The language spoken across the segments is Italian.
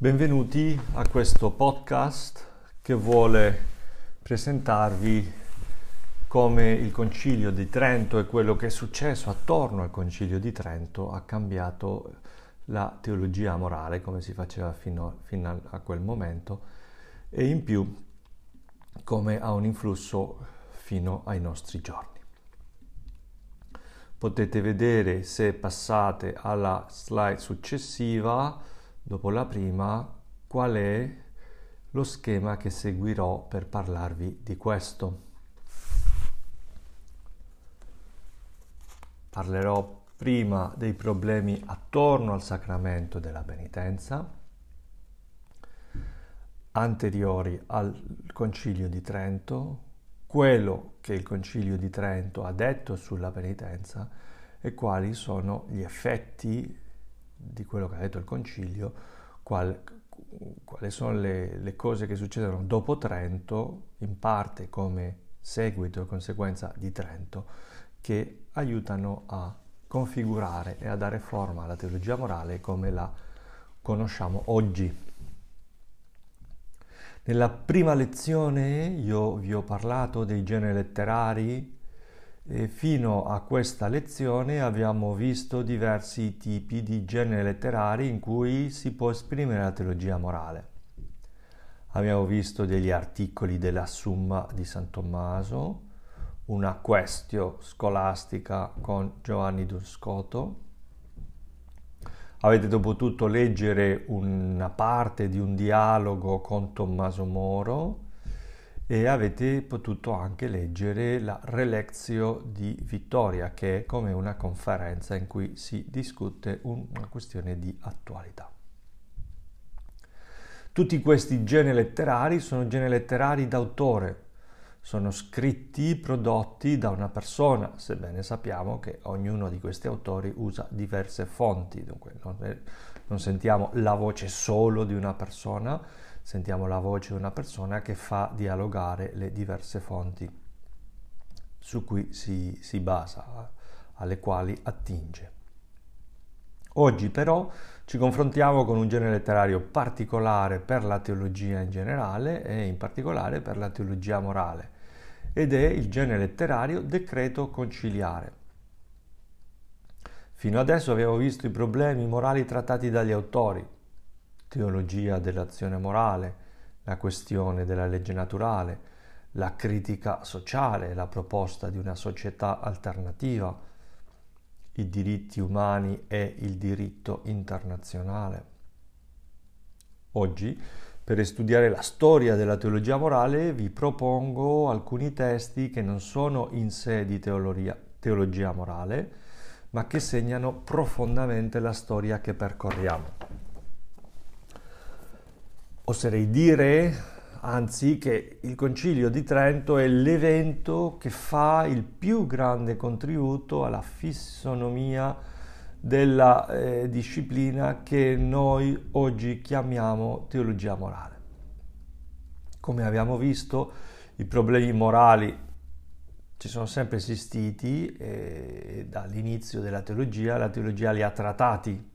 Benvenuti a questo podcast che vuole presentarvi come il Concilio di Trento e quello che è successo attorno al Concilio di Trento ha cambiato la teologia morale come si faceva fino, fino a quel momento e in più come ha un influsso fino ai nostri giorni. Potete vedere se passate alla slide successiva, dopo la prima, qual è lo schema che seguirò per parlarvi di questo. Parlerò prima dei problemi attorno al sacramento della penitenza, anteriori al Concilio di Trento, quello che il Concilio di Trento ha detto sulla penitenza e quali sono gli effetti di quello che ha detto il Concilio, qual, quali sono le, le cose che succedono dopo Trento, in parte come seguito e conseguenza di Trento, che aiutano a configurare e a dare forma alla teologia morale come la conosciamo oggi. Nella prima lezione io vi ho parlato dei generi letterari e fino a questa lezione abbiamo visto diversi tipi di generi letterari in cui si può esprimere la teologia morale. Abbiamo visto degli articoli della Summa di San Tommaso, una questio scolastica con Giovanni Duscoto, Avete potuto leggere una parte di un dialogo con Tommaso Moro e avete potuto anche leggere la Relezio di Vittoria, che è come una conferenza in cui si discute una questione di attualità. Tutti questi generi letterari sono generi letterari d'autore, sono scritti, prodotti da una persona, sebbene sappiamo che ognuno di questi autori usa diverse fonti, dunque non, non sentiamo la voce solo di una persona, sentiamo la voce di una persona che fa dialogare le diverse fonti su cui si, si basa, alle quali attinge. Oggi però ci confrontiamo con un genere letterario particolare per la teologia in generale e in particolare per la teologia morale ed è il genere letterario decreto conciliare. Fino adesso abbiamo visto i problemi morali trattati dagli autori, teologia dell'azione morale, la questione della legge naturale, la critica sociale, la proposta di una società alternativa, i diritti umani e il diritto internazionale. Oggi per studiare la storia della teologia morale vi propongo alcuni testi che non sono in sé di teologia, teologia morale, ma che segnano profondamente la storia che percorriamo. Oserei dire, anzi, che il Concilio di Trento è l'evento che fa il più grande contributo alla fissonomia della eh, disciplina che noi oggi chiamiamo teologia morale. Come abbiamo visto, i problemi morali ci sono sempre esistiti e dall'inizio della teologia la teologia li ha trattati,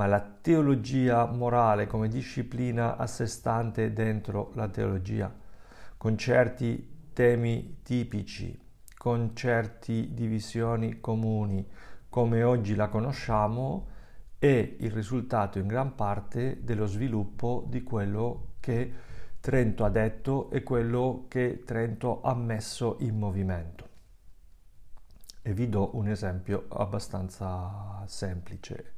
ma la teologia morale come disciplina a sé stante dentro la teologia, con certi temi tipici, con certe divisioni comuni, come oggi la conosciamo è il risultato in gran parte dello sviluppo di quello che Trento ha detto e quello che Trento ha messo in movimento. E vi do un esempio abbastanza semplice.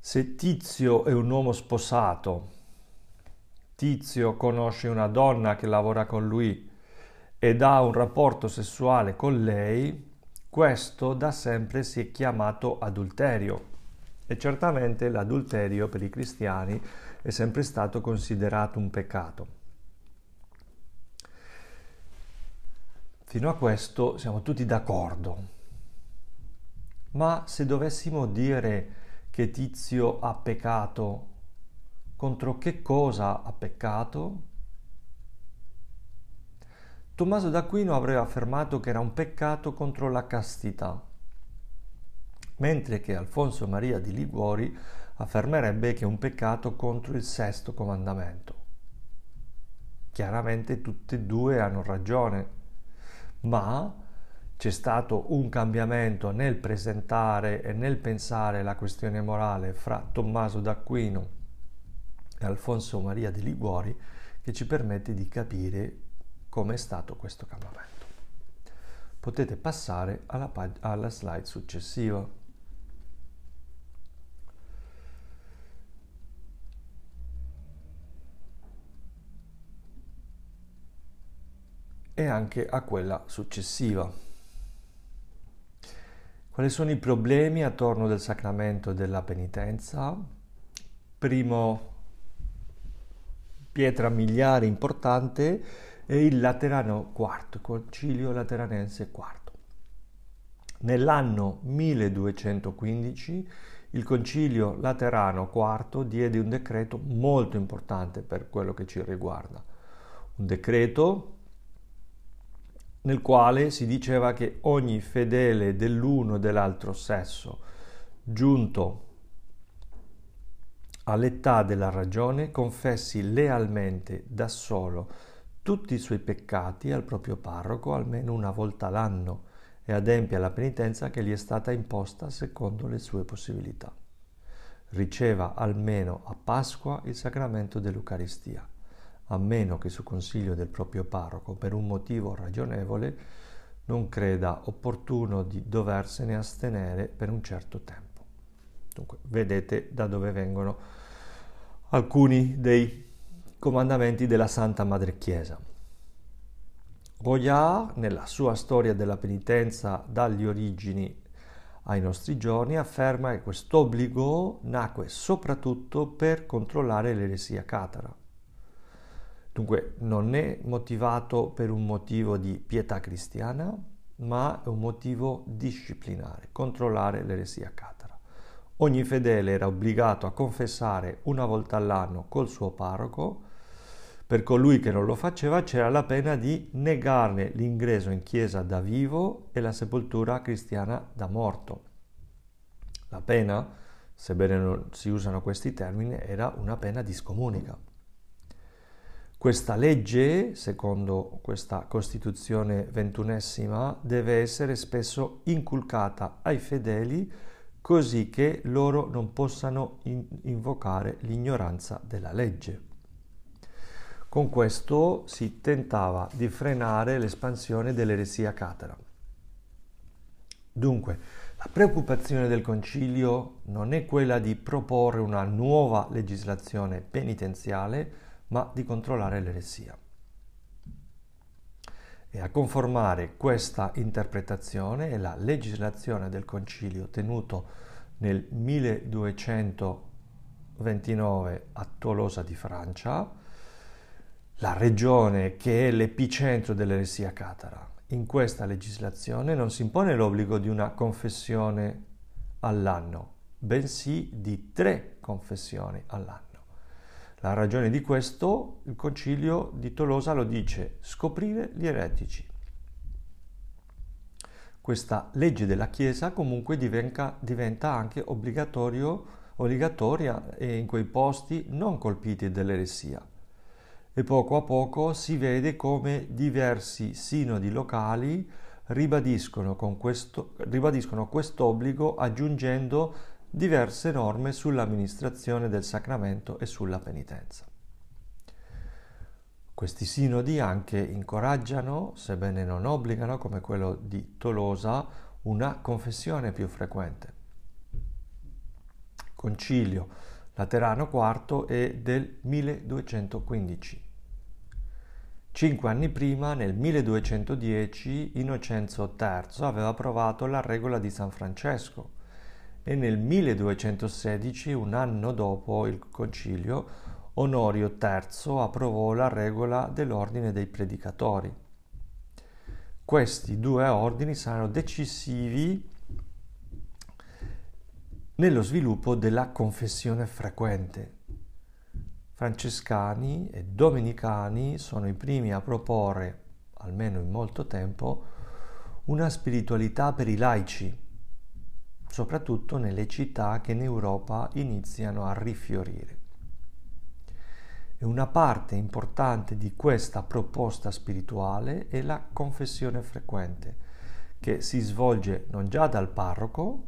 Se Tizio è un uomo sposato, Tizio conosce una donna che lavora con lui ed ha un rapporto sessuale con lei, questo da sempre si è chiamato adulterio e certamente l'adulterio per i cristiani è sempre stato considerato un peccato. Fino a questo siamo tutti d'accordo. Ma se dovessimo dire che Tizio ha peccato, contro che cosa ha peccato? Tommaso d'Aquino avrebbe affermato che era un peccato contro la castità. mentre che Alfonso Maria di Liguori affermerebbe che è un peccato contro il sesto comandamento. Chiaramente tutte e due hanno ragione, ma c'è stato un cambiamento nel presentare e nel pensare la questione morale fra Tommaso d'Aquino e Alfonso Maria di Liguori che ci permette di capire come è stato questo cambiamento. Potete passare alla, pag- alla slide successiva. E anche a quella successiva. Quali sono i problemi attorno del sacramento della penitenza? Primo pietra miliare importante è il Laterano IV, il Concilio Lateranense IV. Nell'anno 1215 il Concilio Laterano IV diede un decreto molto importante per quello che ci riguarda. Un decreto nel quale si diceva che ogni fedele dell'uno e dell'altro sesso, giunto all'età della ragione, confessi lealmente da solo tutti i suoi peccati al proprio parroco almeno una volta l'anno e adempia la penitenza che gli è stata imposta secondo le sue possibilità. Riceva almeno a Pasqua il sacramento dell'Eucaristia, a meno che su consiglio del proprio parroco, per un motivo ragionevole, non creda opportuno di doversene astenere per un certo tempo. Dunque, vedete da dove vengono alcuni dei comandamenti della Santa Madre Chiesa. Goya, nella sua storia della penitenza dagli origini ai nostri giorni, afferma che quest'obbligo nacque soprattutto per controllare l'eresia catara. Dunque non è motivato per un motivo di pietà cristiana, ma è un motivo disciplinare, controllare l'eresia catara. Ogni fedele era obbligato a confessare una volta all'anno col suo parroco. Per colui che non lo faceva c'era la pena di negarne l'ingresso in chiesa da vivo e la sepoltura cristiana da morto. La pena, sebbene non si usano questi termini, era una pena discomunica. Questa legge, secondo questa Costituzione ventunesima, deve essere spesso inculcata ai fedeli così che loro non possano in- invocare l'ignoranza della legge. Con questo si tentava di frenare l'espansione dell'eresia catara. Dunque, la preoccupazione del Concilio non è quella di proporre una nuova legislazione penitenziale, ma di controllare l'eresia. E a conformare questa interpretazione è la legislazione del Concilio tenuto nel 1229 a Tolosa di Francia, la regione che è l'epicentro dell'eresia catara. In questa legislazione non si impone l'obbligo di una confessione all'anno, bensì di tre confessioni all'anno. La ragione di questo, il concilio di Tolosa lo dice, scoprire gli eretici. Questa legge della Chiesa comunque diventa, diventa anche obbligatoria in quei posti non colpiti dall'eresia. E poco a poco si vede come diversi sinodi locali ribadiscono, questo, ribadiscono quest'obbligo aggiungendo diverse norme sull'amministrazione del sacramento e sulla penitenza. Questi sinodi anche incoraggiano, sebbene non obbligano, come quello di Tolosa, una confessione più frequente. Concilio Laterano IV è del 1215. Cinque anni prima, nel 1210, Innocenzo III aveva approvato la regola di San Francesco, e nel 1216, un anno dopo il concilio, Onorio III approvò la regola dell'ordine dei predicatori. Questi due ordini saranno decisivi nello sviluppo della confessione frequente. Francescani e domenicani sono i primi a proporre, almeno in molto tempo, una spiritualità per i laici soprattutto nelle città che in Europa iniziano a rifiorire. E una parte importante di questa proposta spirituale è la confessione frequente, che si svolge non già dal parroco,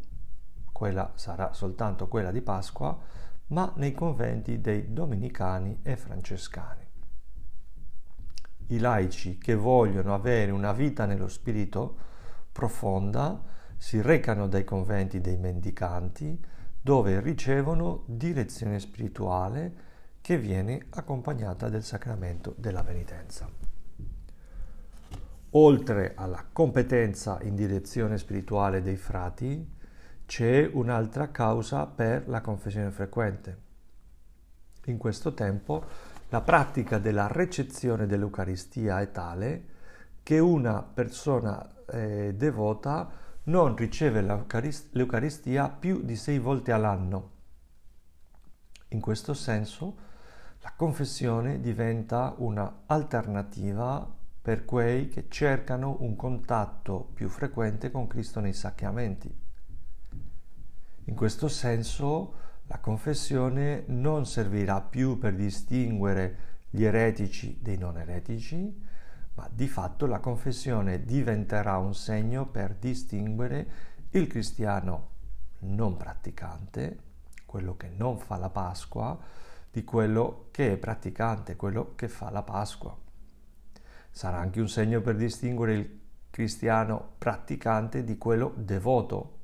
quella sarà soltanto quella di Pasqua, ma nei conventi dei domenicani e francescani. I laici che vogliono avere una vita nello spirito profonda si recano dai conventi dei mendicanti dove ricevono direzione spirituale che viene accompagnata del sacramento della penitenza. Oltre alla competenza in direzione spirituale dei frati, c'è un'altra causa per la confessione frequente. In questo tempo la pratica della recezione dell'Eucaristia è tale che una persona eh, devota non riceve l'Eucaristia più di sei volte all'anno. In questo senso la confessione diventa un'alternativa per quei che cercano un contatto più frequente con Cristo nei sacramenti. In questo senso la confessione non servirà più per distinguere gli eretici dei non eretici, ma di fatto la confessione diventerà un segno per distinguere il cristiano non praticante, quello che non fa la Pasqua, di quello che è praticante, quello che fa la Pasqua. Sarà anche un segno per distinguere il cristiano praticante di quello devoto,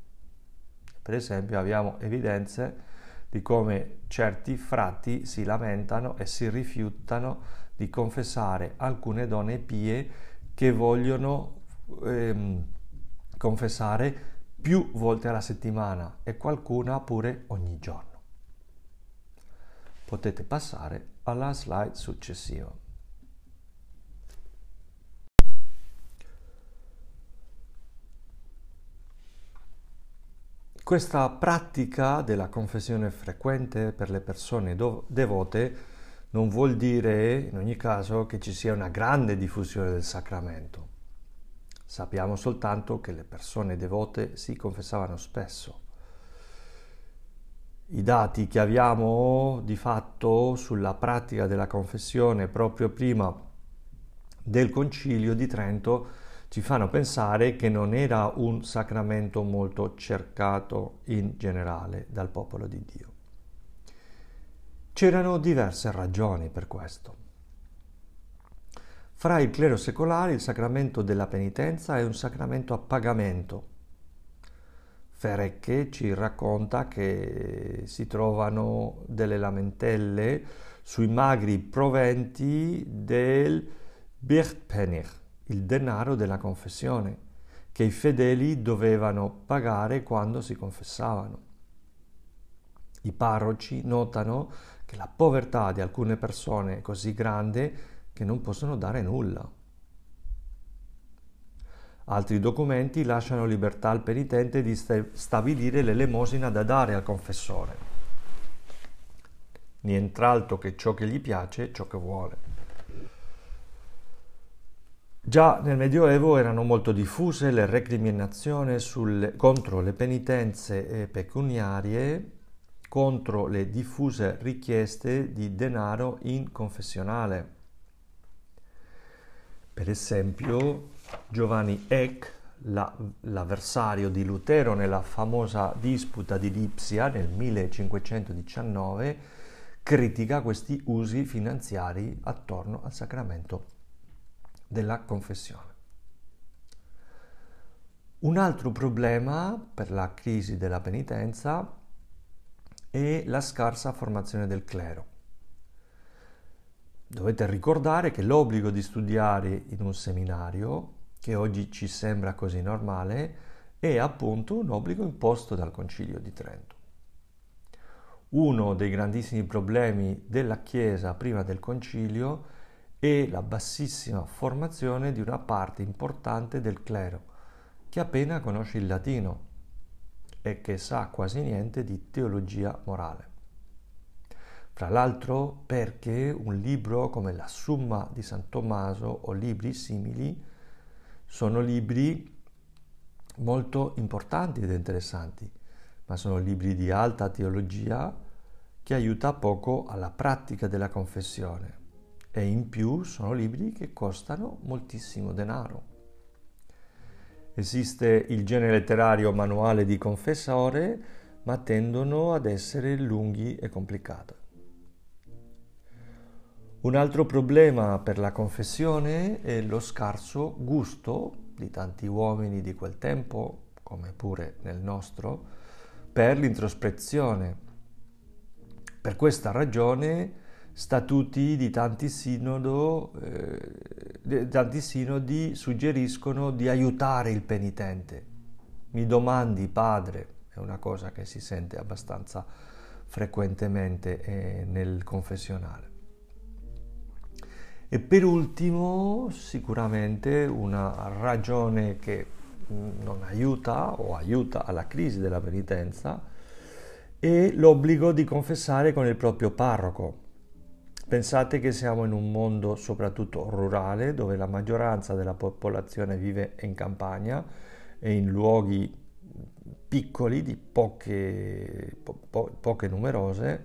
per esempio abbiamo evidenze di come certi frati si lamentano e si rifiutano di confessare alcune donne pie che vogliono ehm, confessare più volte alla settimana e qualcuna pure ogni giorno. Potete passare alla slide successiva. Questa pratica della confessione frequente per le persone devote non vuol dire in ogni caso che ci sia una grande diffusione del sacramento. Sappiamo soltanto che le persone devote si confessavano spesso. I dati che abbiamo di fatto sulla pratica della confessione proprio prima del concilio di Trento ci fanno pensare che non era un sacramento molto cercato in generale dal popolo di Dio. C'erano diverse ragioni per questo. Fra il clero secolare il sacramento della penitenza è un sacramento a pagamento. Ferecche ci racconta che si trovano delle lamentelle sui magri proventi del Birtpenich, il denaro della confessione che i fedeli dovevano pagare quando si confessavano. I parroci notano che la povertà di alcune persone è così grande che non possono dare nulla. Altri documenti lasciano libertà al penitente di stabilire l'elemosina da dare al confessore. Nient'altro che ciò che gli piace, ciò che vuole. Già nel Medioevo erano molto diffuse le recriminazioni contro le penitenze pecuniarie, contro le diffuse richieste di denaro in confessionale. Per esempio, Giovanni Eck, la, l'avversario di Lutero nella famosa disputa di Lipsia nel 1519, critica questi usi finanziari attorno al sacramento della confessione. Un altro problema per la crisi della penitenza è la scarsa formazione del clero. Dovete ricordare che l'obbligo di studiare in un seminario, che oggi ci sembra così normale, è appunto un obbligo imposto dal Concilio di Trento. Uno dei grandissimi problemi della Chiesa prima del Concilio e la bassissima formazione di una parte importante del clero, che appena conosce il latino e che sa quasi niente di teologia morale. Fra l'altro perché un libro come la Summa di San Tommaso o libri simili sono libri molto importanti ed interessanti, ma sono libri di alta teologia che aiuta poco alla pratica della confessione e in più sono libri che costano moltissimo denaro. Esiste il genere letterario manuale di confessore, ma tendono ad essere lunghi e complicati. Un altro problema per la confessione è lo scarso gusto di tanti uomini di quel tempo, come pure nel nostro, per l'introspezione. Per questa ragione statuti di tanti, sinodo, eh, tanti sinodi suggeriscono di aiutare il penitente. Mi domandi, padre, è una cosa che si sente abbastanza frequentemente eh, nel confessionale. E per ultimo, sicuramente una ragione che mm, non aiuta o aiuta alla crisi della penitenza è l'obbligo di confessare con il proprio parroco. Pensate che siamo in un mondo soprattutto rurale dove la maggioranza della popolazione vive in campagna e in luoghi piccoli, di poche, po- poche numerose,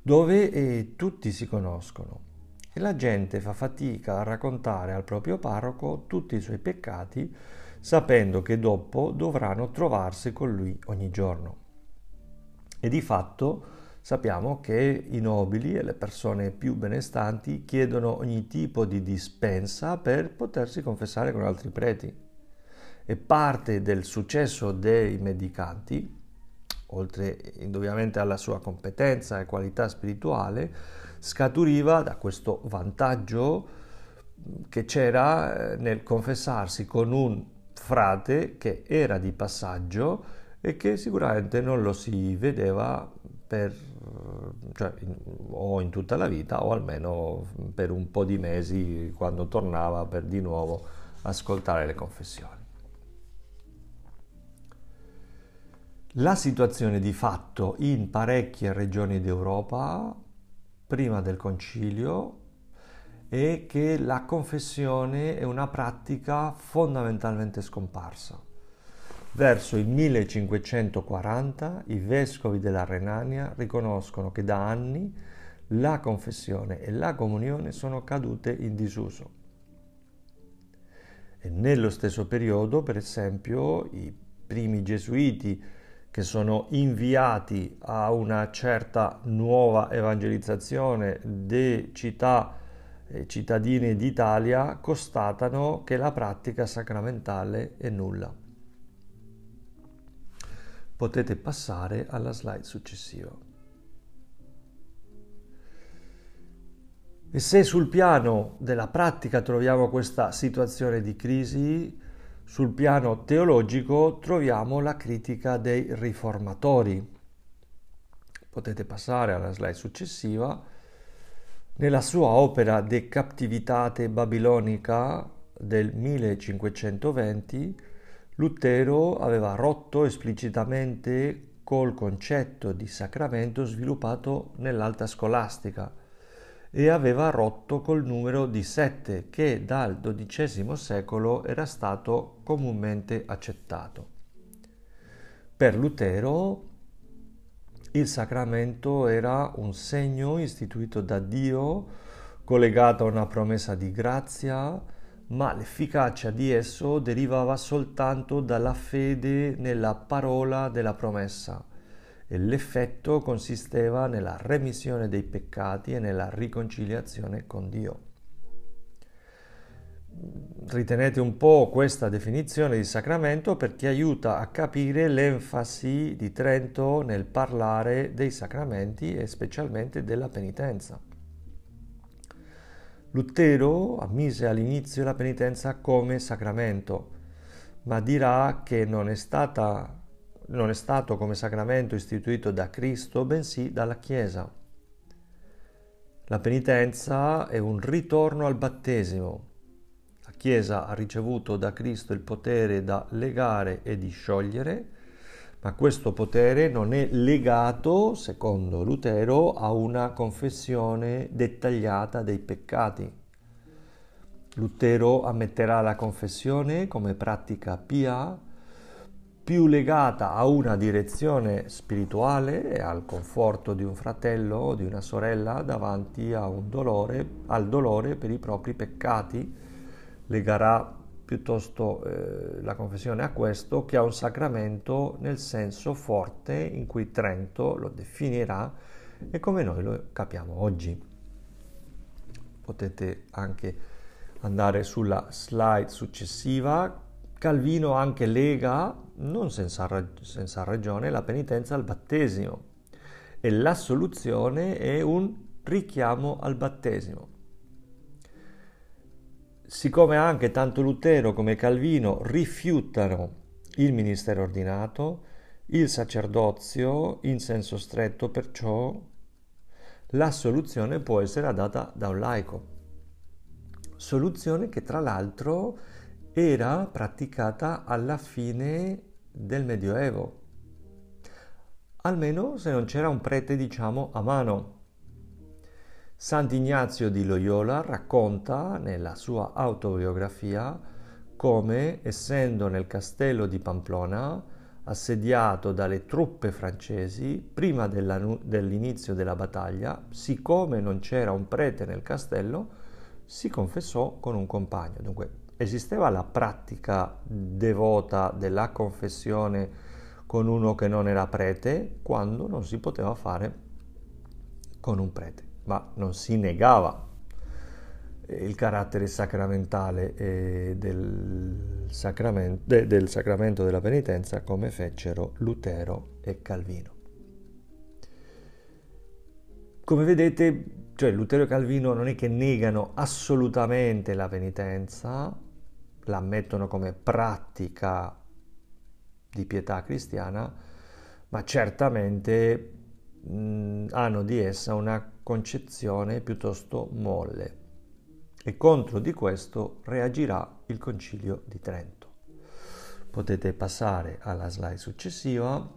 dove eh, tutti si conoscono e la gente fa fatica a raccontare al proprio parroco tutti i suoi peccati sapendo che dopo dovranno trovarsi con lui ogni giorno. E di fatto Sappiamo che i nobili e le persone più benestanti chiedono ogni tipo di dispensa per potersi confessare con altri preti. E parte del successo dei medicanti, oltre indubbiamente alla sua competenza e qualità spirituale, scaturiva da questo vantaggio che c'era eh, nel confessarsi con un frate che era di passaggio e che sicuramente non lo si vedeva per, cioè, in, o in tutta la vita o almeno per un po' di mesi quando tornava per di nuovo ascoltare le confessioni. La situazione di fatto in parecchie regioni d'Europa prima del concilio è che la confessione è una pratica fondamentalmente scomparsa. Verso il 1540 i vescovi della Renania riconoscono che da anni la confessione e la comunione sono cadute in disuso. E nello stesso periodo, per esempio, i primi gesuiti che sono inviati a una certa nuova evangelizzazione di città e cittadini d'Italia constatano che la pratica sacramentale è nulla potete passare alla slide successiva. E se sul piano della pratica troviamo questa situazione di crisi, sul piano teologico troviamo la critica dei riformatori. Potete passare alla slide successiva. Nella sua opera De Captivitate Babilonica del 1520 Lutero aveva rotto esplicitamente col concetto di sacramento sviluppato nell'alta scolastica e aveva rotto col numero di sette che dal XII secolo era stato comunemente accettato. Per Lutero il sacramento era un segno istituito da Dio collegato a una promessa di grazia, ma l'efficacia di esso derivava soltanto dalla fede nella parola della promessa e l'effetto consisteva nella remissione dei peccati e nella riconciliazione con Dio. Ritenete un po' questa definizione di sacramento perché aiuta a capire l'enfasi di Trento nel parlare dei sacramenti e specialmente della penitenza. Lutero ammise all'inizio la penitenza come sacramento, ma dirà che non è, stata, non è stato come sacramento istituito da Cristo, bensì dalla Chiesa. La penitenza è un ritorno al battesimo. La Chiesa ha ricevuto da Cristo il potere da legare e di sciogliere, ma questo potere non è legato, secondo Lutero, a una confessione dettagliata dei peccati. Lutero ammetterà la confessione come pratica pia, più legata a una direzione spirituale e al conforto di un fratello o di una sorella davanti un dolore, al dolore per i propri peccati, legherà piuttosto eh, la confessione a questo che a un sacramento nel senso forte in cui Trento lo definirà e come noi lo capiamo oggi. Potete anche andare sulla slide successiva. Calvino anche lega, non senza, rag- senza ragione, la penitenza al battesimo e la soluzione è un richiamo al battesimo. Siccome anche tanto Lutero come Calvino rifiutano il ministero ordinato, il sacerdozio in senso stretto, perciò la soluzione può essere data da un laico. Soluzione che tra l'altro era praticata alla fine del Medioevo, almeno se non c'era un prete, diciamo, a mano. Sant'Ignazio di Loyola racconta nella sua autobiografia come, essendo nel castello di Pamplona, assediato dalle truppe francesi, prima dell'inizio della battaglia, siccome non c'era un prete nel castello, si confessò con un compagno. Dunque esisteva la pratica devota della confessione con uno che non era prete quando non si poteva fare con un prete, ma non si negava il carattere sacramentale eh, del, sacramento, del sacramento della penitenza come fecero Lutero e Calvino. Come vedete, cioè Lutero e Calvino non è che negano assolutamente la penitenza, la ammettono come pratica di pietà cristiana, ma certamente mh, hanno di essa una concezione piuttosto molle e contro di questo reagirà il Concilio di Trento. Potete passare alla slide successiva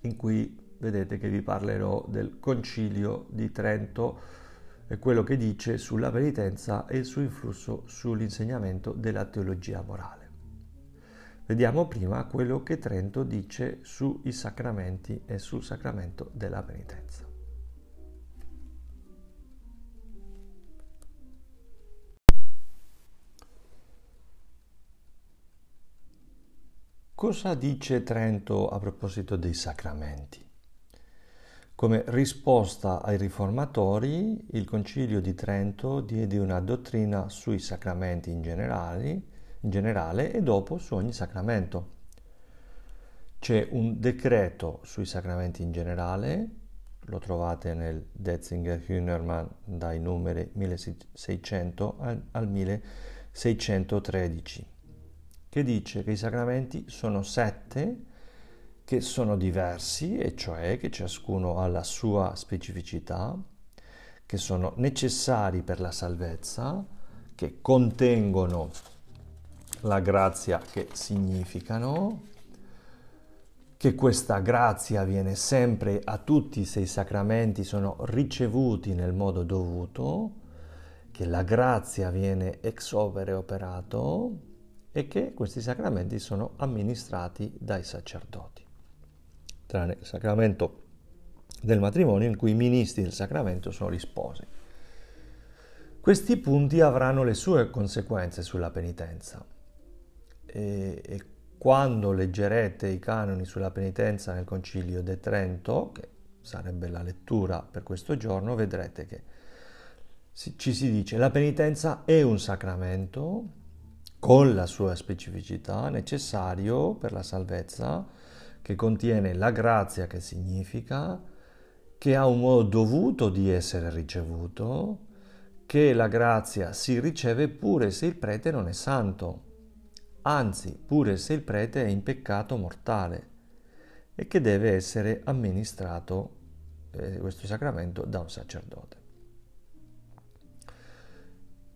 in cui vedete che vi parlerò del Concilio di Trento e quello che dice sulla penitenza e il suo influsso sull'insegnamento della teologia morale. Vediamo prima quello che Trento dice sui sacramenti e sul sacramento della penitenza. Cosa dice Trento a proposito dei sacramenti? Come risposta ai riformatori, il Concilio di Trento diede una dottrina sui sacramenti in generale, in generale e dopo su ogni sacramento. C'è un decreto sui sacramenti in generale, lo trovate nel Detzinger Hühnermann dai numeri 1600 al, al 1613 che dice che i sacramenti sono sette, che sono diversi, e cioè che ciascuno ha la sua specificità, che sono necessari per la salvezza, che contengono la grazia che significano, che questa grazia viene sempre a tutti se i sacramenti sono ricevuti nel modo dovuto, che la grazia viene ex opere operato, e che questi sacramenti sono amministrati dai sacerdoti. Tranne il sacramento del matrimonio in cui i ministri del sacramento sono gli sposi. Questi punti avranno le sue conseguenze sulla penitenza e, e quando leggerete i canoni sulla penitenza nel Concilio de Trento, che sarebbe la lettura per questo giorno, vedrete che ci si dice la penitenza è un sacramento con la sua specificità necessario per la salvezza, che contiene la grazia che significa, che ha un modo dovuto di essere ricevuto, che la grazia si riceve pure se il prete non è santo, anzi pure se il prete è in peccato mortale e che deve essere amministrato eh, questo sacramento da un sacerdote.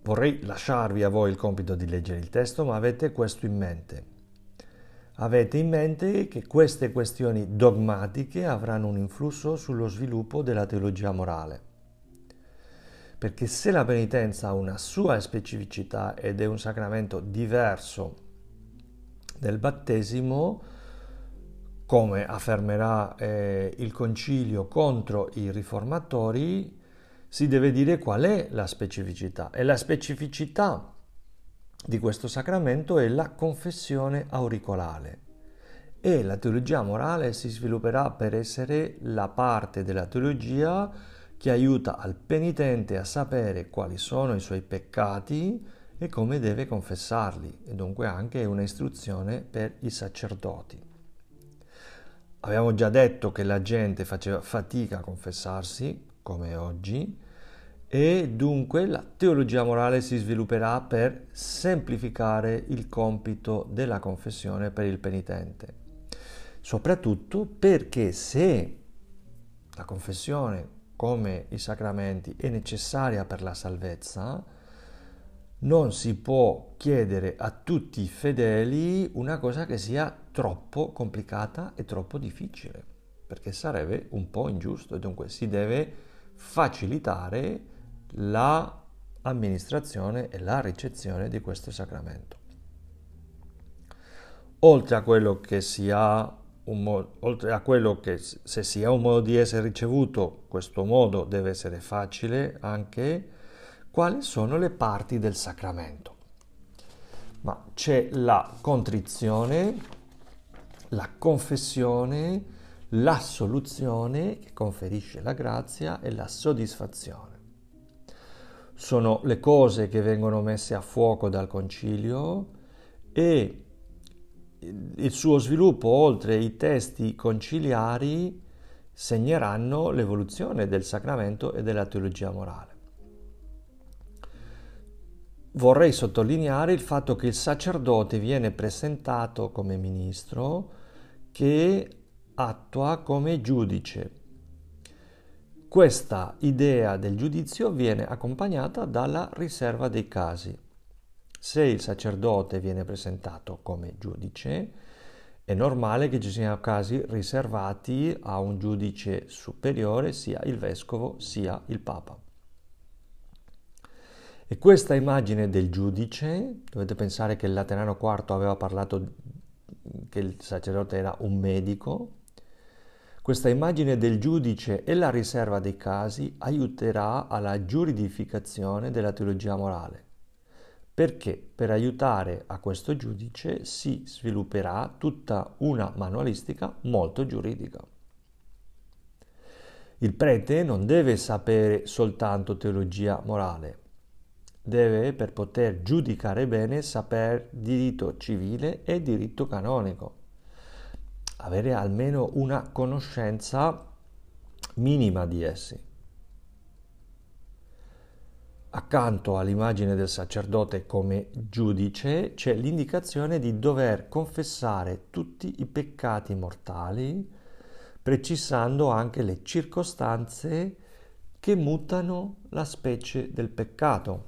Vorrei lasciarvi a voi il compito di leggere il testo, ma avete questo in mente. Avete in mente che queste questioni dogmatiche avranno un influsso sullo sviluppo della teologia morale. Perché se la penitenza ha una sua specificità ed è un sacramento diverso del battesimo, come affermerà eh, il concilio contro i riformatori, si deve dire qual è la specificità. E la specificità di questo sacramento è la confessione auricolare. E la teologia morale si svilupperà per essere la parte della teologia che aiuta al penitente a sapere quali sono i suoi peccati e come deve confessarli, e dunque anche una istruzione per i sacerdoti. Abbiamo già detto che la gente faceva fatica a confessarsi, come oggi, e dunque la teologia morale si svilupperà per semplificare il compito della confessione per il penitente. Soprattutto perché se la confessione, come i sacramenti, è necessaria per la salvezza, non si può chiedere a tutti i fedeli una cosa che sia troppo complicata e troppo difficile, perché sarebbe un po' ingiusto e dunque si deve facilitare l'amministrazione la e la ricezione di questo sacramento. Oltre a quello che si ha Mo- oltre a quello che se si ha un modo di essere ricevuto, questo modo deve essere facile anche quali sono le parti del sacramento. Ma c'è la contrizione, la confessione, l'assoluzione che conferisce la grazia e la soddisfazione. Sono le cose che vengono messe a fuoco dal concilio e il suo sviluppo oltre i testi conciliari segneranno l'evoluzione del sacramento e della teologia morale vorrei sottolineare il fatto che il sacerdote viene presentato come ministro che attua come giudice. Questa idea del giudizio viene accompagnata dalla riserva dei casi. Se il sacerdote viene presentato come giudice, è normale che ci siano casi riservati a un giudice superiore, sia il vescovo sia il papa. E questa immagine del giudice, dovete pensare che il Laterano IV aveva parlato che il sacerdote era un medico, questa immagine del giudice e la riserva dei casi aiuterà alla giuridificazione della teologia morale, perché? Per aiutare a questo giudice si svilupperà tutta una manualistica molto giuridica. Il prete non deve sapere soltanto teologia morale, deve, per poter giudicare bene, sapere diritto civile e diritto canonico, avere almeno una conoscenza minima di essi. Accanto all'immagine del sacerdote come giudice c'è l'indicazione di dover confessare tutti i peccati mortali, precisando anche le circostanze che mutano la specie del peccato.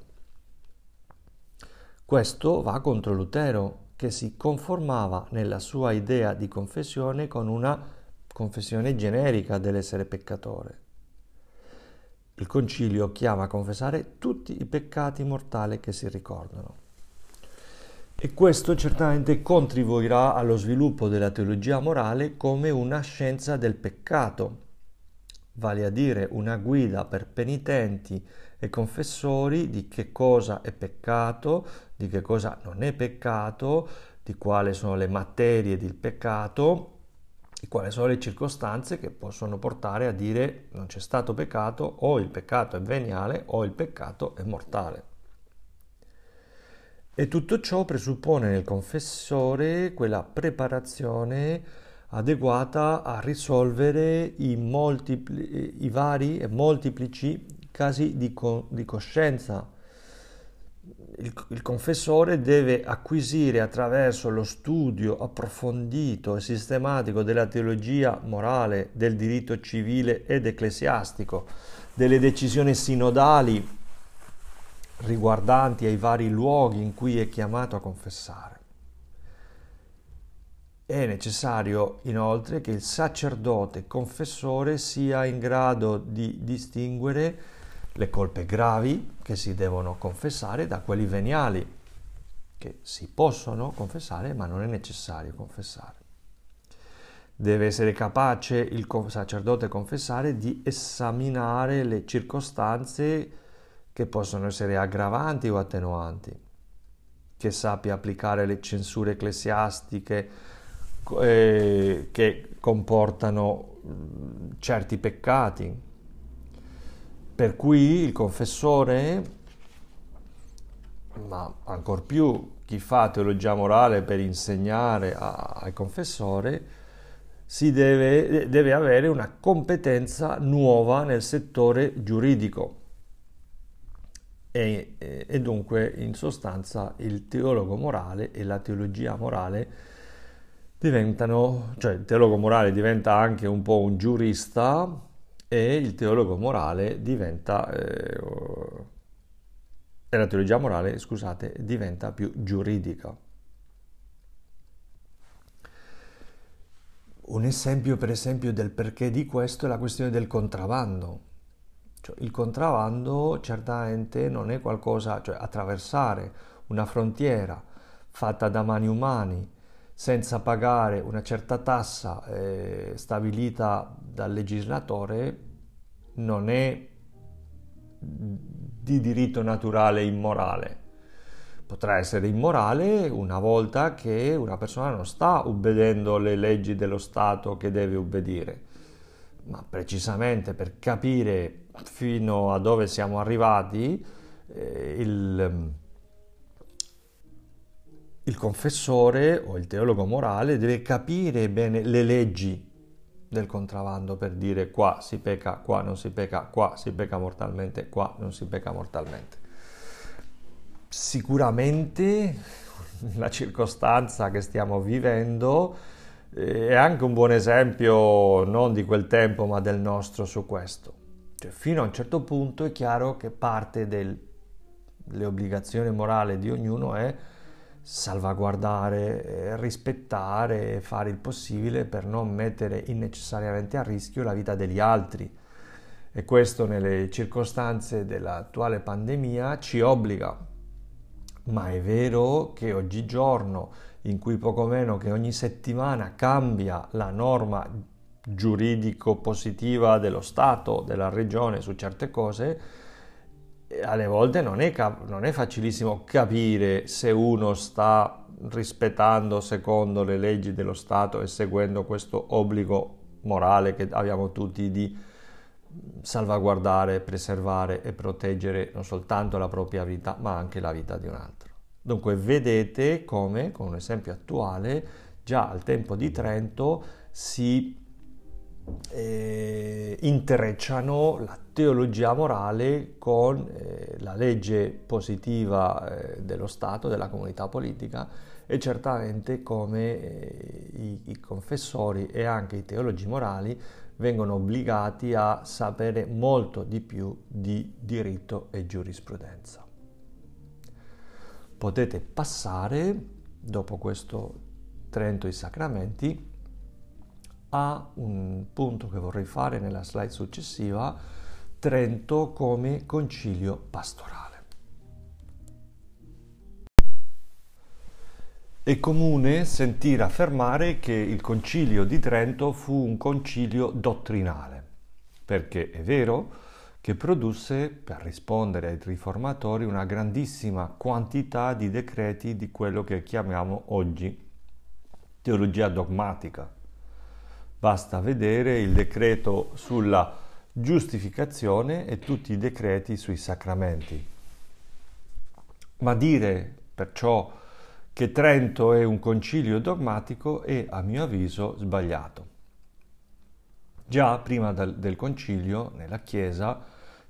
Questo va contro Lutero, che si conformava nella sua idea di confessione con una confessione generica dell'essere peccatore. Il concilio chiama a confessare tutti i peccati mortali che si ricordano. E questo certamente contribuirà allo sviluppo della teologia morale come una scienza del peccato, vale a dire una guida per penitenti e confessori di che cosa è peccato, di che cosa non è peccato, di quali sono le materie del peccato e quali sono le circostanze che possono portare a dire non c'è stato peccato o il peccato è veniale o il peccato è mortale. E tutto ciò presuppone nel confessore quella preparazione adeguata a risolvere i, multipli, i vari e molteplici casi di, co- di coscienza. Il, il, confessore deve acquisire attraverso lo studio approfondito e sistematico della teologia morale, del diritto civile ed ecclesiastico, delle decisioni sinodali riguardanti ai vari luoghi in cui è chiamato a confessare. È necessario inoltre che il sacerdote confessore sia in grado di distinguere le colpe gravi che si devono confessare da quelli veniali che si possono confessare ma non è necessario confessare. Deve essere capace il sacerdote confessare di esaminare le circostanze che possono essere aggravanti o attenuanti, che sappia applicare le censure ecclesiastiche eh, che comportano certi peccati. Per cui il confessore, ma ancor più chi fa teologia morale per insegnare a, al confessore, deve, deve avere una competenza nuova nel settore giuridico. E, e, dunque in sostanza il teologo morale e la teologia morale diventano, cioè il teologo morale diventa anche un po' un giurista e il teologo morale diventa, eh, la teologia morale, scusate, diventa più giuridica. Un esempio, per esempio, del perché di questo è la questione del contrabbando. Cioè, il contrabbando certamente non è qualcosa, cioè attraversare una frontiera fatta da mani umani senza pagare una certa tassa eh, stabilita dal legislatore non è di diritto naturale immorale. Potrà essere immorale una volta che una persona non sta ubbidendo le leggi dello Stato che deve ubbidire, ma precisamente per capire fino a dove siamo arrivati eh, il, il confessore o il teologo morale deve capire bene le leggi del contrabbando per dire qua si pecca, qua non si pecca, qua si pecca mortalmente, qua non si pecca mortalmente. Sicuramente la circostanza che stiamo vivendo eh, è anche un buon esempio non di quel tempo ma del nostro su questo. Cioè, fino a un certo punto è chiaro che parte delle obbligazioni morali di ognuno è salvaguardare, rispettare e fare il possibile per non mettere innecessariamente a rischio la vita degli altri. E questo nelle circostanze dell'attuale pandemia ci obbliga ma è vero che oggigiorno, in cui poco meno che ogni settimana cambia la norma giuridico-positiva dello Stato, della regione su certe cose, alle volte non è, cap- non è facilissimo capire se uno sta rispettando secondo le leggi dello Stato e seguendo questo obbligo morale che abbiamo tutti di salvaguardare, preservare e proteggere non soltanto la propria vita, ma anche la vita di un altro. Dunque vedete come, con un esempio attuale, già al tempo di Trento si eh, intrecciano la teologia morale con eh, la legge positiva eh, dello Stato, della comunità politica e certamente come eh, i, i confessori e anche i teologi morali vengono obbligati a sapere molto di più di diritto e giurisprudenza. Potete passare, dopo questo Trento i Sacramenti, a un punto che vorrei fare nella slide successiva, Trento come concilio pastorale. È comune sentire affermare che il concilio di Trento fu un concilio dottrinale, perché è vero che produsse, per rispondere ai riformatori, una grandissima quantità di decreti di quello che chiamiamo oggi teologia dogmatica. Basta vedere il decreto sulla giustificazione e tutti i decreti sui sacramenti. Ma dire perciò che Trento è un concilio dogmatico è, a mio avviso, sbagliato. Già prima del concilio, nella Chiesa,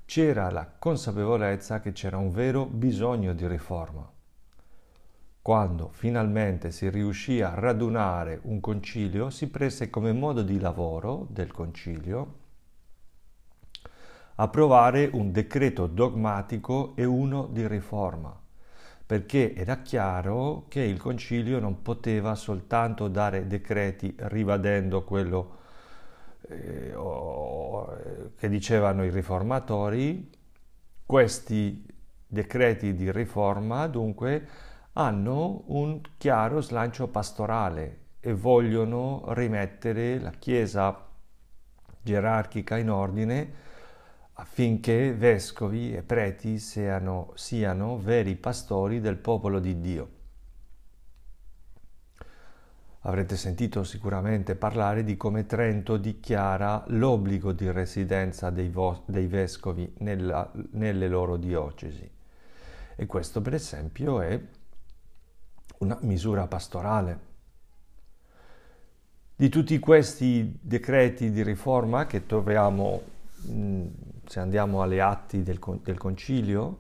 c'era la consapevolezza che c'era un vero bisogno di riforma. Quando finalmente si riuscì a radunare un concilio, si prese come modo di lavoro del concilio approvare un decreto dogmatico e uno di riforma perché era chiaro che il concilio non poteva soltanto dare decreti ribadendo quello eh, che dicevano i riformatori, questi decreti di riforma dunque hanno un chiaro slancio pastorale, e vogliono rimettere la Chiesa gerarchica in ordine affinché vescovi e preti siano, siano veri pastori del popolo di Dio. Avrete sentito sicuramente parlare di come Trento dichiara l'obbligo di residenza dei, vo- dei vescovi nella, nelle loro diocesi. E questo per esempio è una misura pastorale. Di tutti questi decreti di riforma che troviamo, se andiamo alle atti del, del concilio,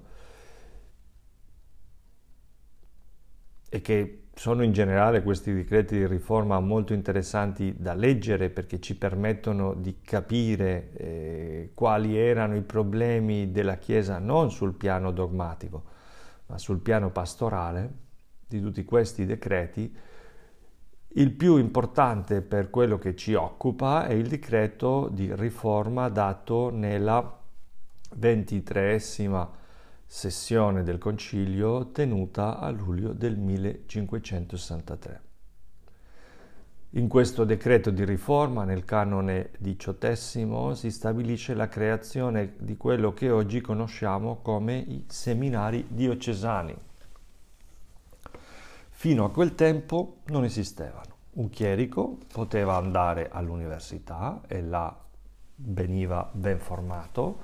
e che sono in generale questi decreti di riforma molto interessanti da leggere perché ci permettono di capire eh, quali erano i problemi della Chiesa non sul piano dogmatico, ma sul piano pastorale di tutti questi decreti. Il più importante per quello che ci occupa è il decreto di riforma dato nella ventitreesima sessione del concilio tenuta a luglio del 1563. In questo decreto di riforma, nel canone diciottesimo, si stabilisce la creazione di quello che oggi conosciamo come i seminari diocesani. Fino a quel tempo non esistevano. Un chierico poteva andare all'università e là veniva ben formato,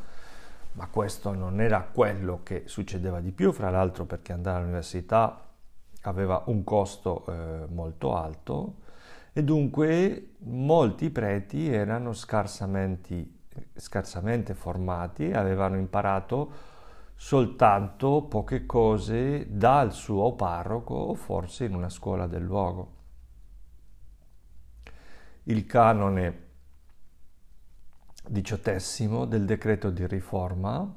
ma questo non era quello che succedeva di più, fra l'altro perché andare all'università aveva un costo eh, molto alto e dunque molti preti erano scarsamente, formati e avevano imparato soltanto poche cose dal suo parroco o forse in una scuola del luogo. Il canone diciottesimo del decreto di riforma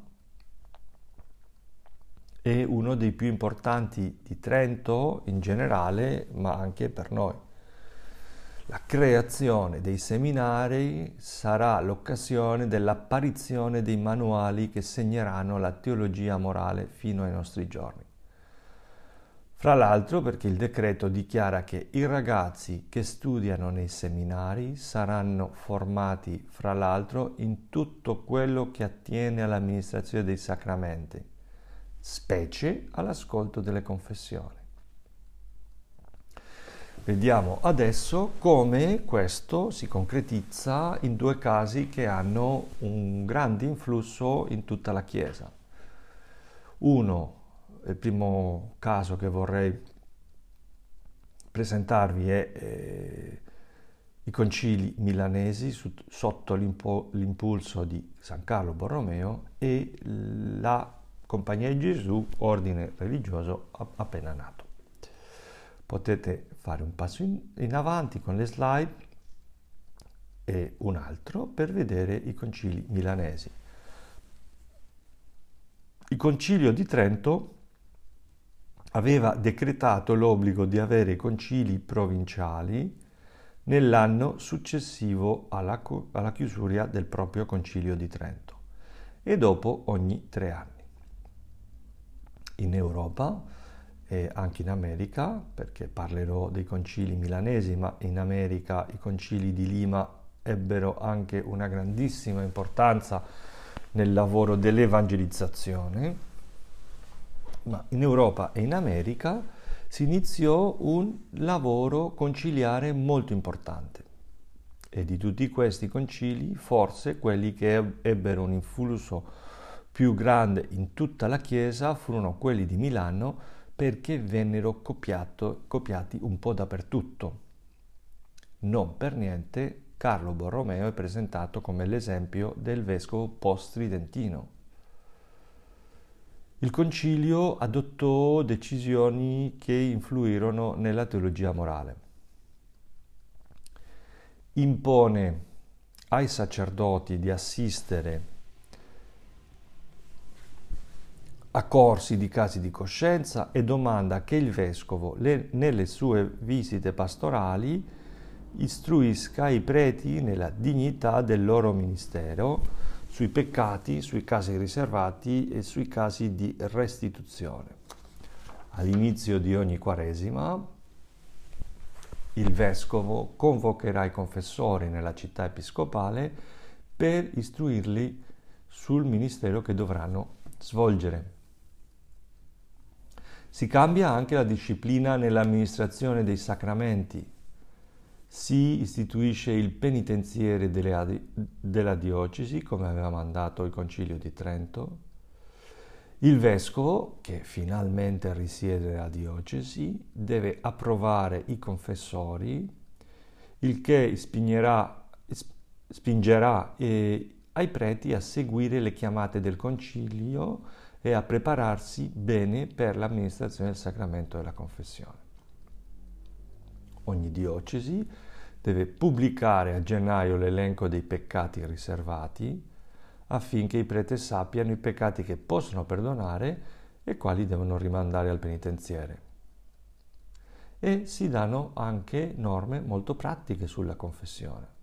è uno dei più importanti di Trento in generale, ma anche per noi. La creazione dei seminari sarà l'occasione dell'apparizione dei manuali che segneranno la teologia morale fino ai nostri giorni. Fra l'altro perché il decreto dichiara che i ragazzi che studiano nei seminari saranno formati, fra l'altro, in tutto quello che attiene all'amministrazione dei sacramenti, specie all'ascolto delle confessioni. Vediamo adesso come questo si concretizza in due casi che hanno un grande influsso in tutta la Chiesa. Uno il primo caso che vorrei presentarvi è eh, i concili milanesi su, sotto l'impulso di San Carlo Borromeo e la Compagnia di Gesù, ordine religioso appena nato. Potete fare un passo in, in avanti con le slide e un altro per vedere i concili milanesi. Il concilio di Trento aveva decretato l'obbligo di avere concili provinciali nell'anno successivo alla, alla, chiusura del proprio concilio di Trento e dopo ogni tre anni. In Europa e anche in America, perché parlerò dei concili milanesi, ma in America i concili di Lima ebbero anche una grandissima importanza nel lavoro dell'evangelizzazione ma in Europa e in America si iniziò un lavoro conciliare molto importante. E di tutti questi concili, forse quelli che ebbero un influsso più grande in tutta la Chiesa furono quelli di Milano perché vennero copiato, copiati un po' dappertutto. Non per niente Carlo Borromeo è presentato come l'esempio del vescovo post-tridentino il concilio adottò decisioni che influirono nella teologia morale. Impone ai sacerdoti di assistere a corsi di casi di coscienza e domanda che il vescovo le, nelle sue visite pastorali istruisca i preti nella dignità del loro ministero sui peccati, sui casi riservati e sui casi di restituzione. All'inizio di ogni quaresima il vescovo convocherà i confessori nella città episcopale per istruirli sul ministero che dovranno svolgere. Si cambia anche la disciplina nell'amministrazione dei sacramenti. Si istituisce il penitenziere della diocesi, come aveva mandato il Concilio di Trento. Il vescovo, che finalmente risiede nella diocesi, deve approvare i confessori, il che spingerà, spingerà eh, ai preti a seguire le chiamate del concilio e a prepararsi bene per l'amministrazione del sacramento della confessione. Ogni diocesi deve pubblicare a gennaio l'elenco dei peccati riservati affinché i preti sappiano i peccati che possono perdonare e quali devono rimandare al penitenziere. E si danno anche norme molto pratiche sulla confessione.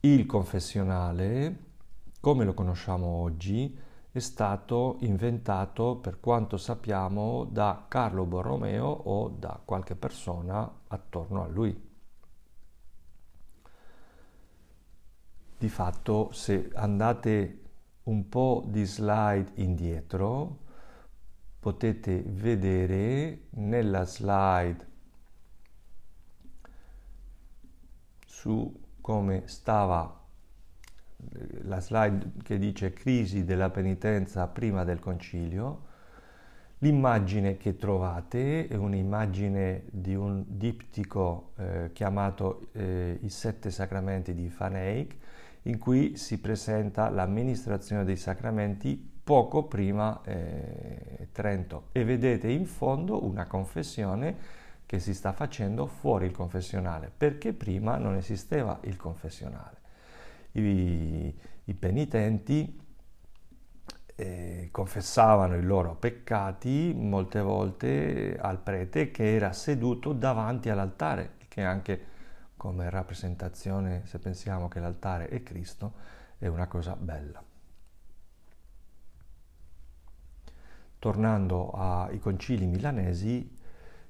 Il confessionale come lo conosciamo oggi, è stato inventato, per quanto sappiamo, da Carlo Borromeo o da qualche persona attorno a lui. Di fatto, se andate un po' di slide indietro, potete vedere nella slide su come stava la slide che dice crisi della penitenza prima del concilio, l'immagine che trovate è un'immagine di un diptico eh, chiamato eh, I sette sacramenti di Van Eyck, in cui si presenta l'amministrazione dei sacramenti poco prima eh, Trento. E vedete in fondo una confessione che si sta facendo fuori il confessionale, perché prima non esisteva il confessionale i, i penitenti eh, confessavano i loro peccati molte volte al prete che era seduto davanti all'altare, che anche come rappresentazione, se pensiamo che l'altare è Cristo, è una cosa bella. Tornando ai concili milanesi,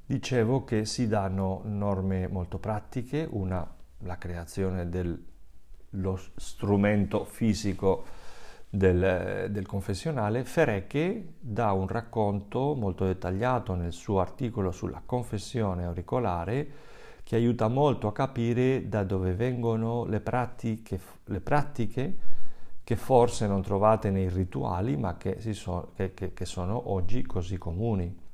dicevo che si danno norme molto pratiche, una la creazione del lo strumento fisico del, del, confessionale, Ferecche dà un racconto molto dettagliato nel suo articolo sulla confessione auricolare che aiuta molto a capire da dove vengono le pratiche, le pratiche che forse non trovate nei rituali ma che, so, che, che, che sono oggi così comuni.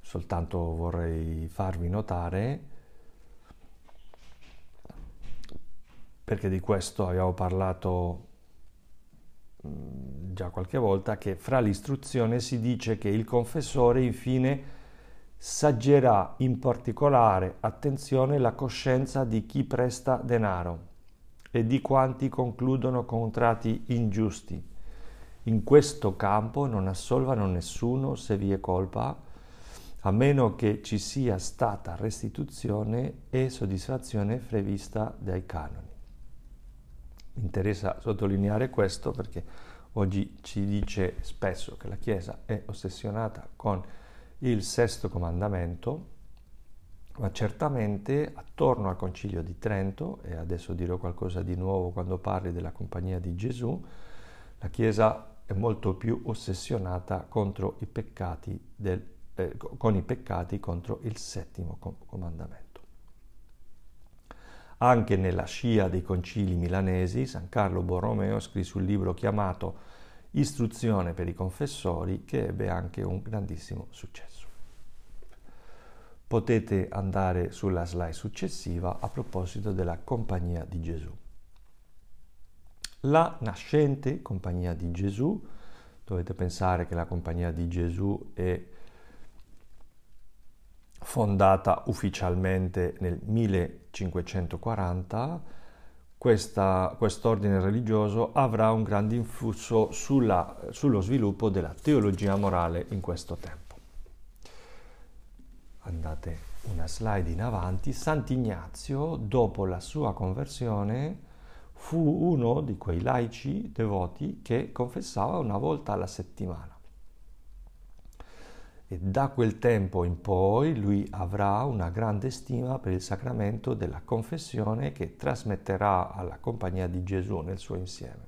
Soltanto vorrei farvi notare perché di questo abbiamo parlato mm, già qualche volta, che fra l'istruzione si dice che il confessore infine saggerà in particolare attenzione la coscienza di chi presta denaro e di quanti concludono contratti ingiusti. In questo campo non assolvano nessuno se vi è colpa, a meno che ci sia stata restituzione e soddisfazione prevista dai canoni. Mi interessa sottolineare questo perché oggi ci dice spesso che la Chiesa è ossessionata con il sesto comandamento, ma certamente attorno al Concilio di Trento, e adesso dirò qualcosa di nuovo quando parli della compagnia di Gesù, la Chiesa è molto più ossessionata i del, eh, con i peccati contro il settimo comandamento. Anche nella scia dei concili milanesi, San Carlo Borromeo scrisse un libro chiamato Istruzione per i confessori che ebbe anche un grandissimo successo. Potete andare sulla slide successiva a proposito della Compagnia di Gesù. La nascente Compagnia di Gesù, dovete pensare che la Compagnia di Gesù è fondata ufficialmente nel 1540, questa, quest'ordine religioso avrà un grande influsso sulla, sullo sviluppo della teologia morale in questo tempo. Andate una slide in avanti, Sant'Ignazio, dopo la sua conversione, fu uno di quei laici devoti che confessava una volta alla settimana e da quel tempo in poi lui avrà una grande stima per il sacramento della confessione che trasmetterà alla compagnia di Gesù nel suo insieme.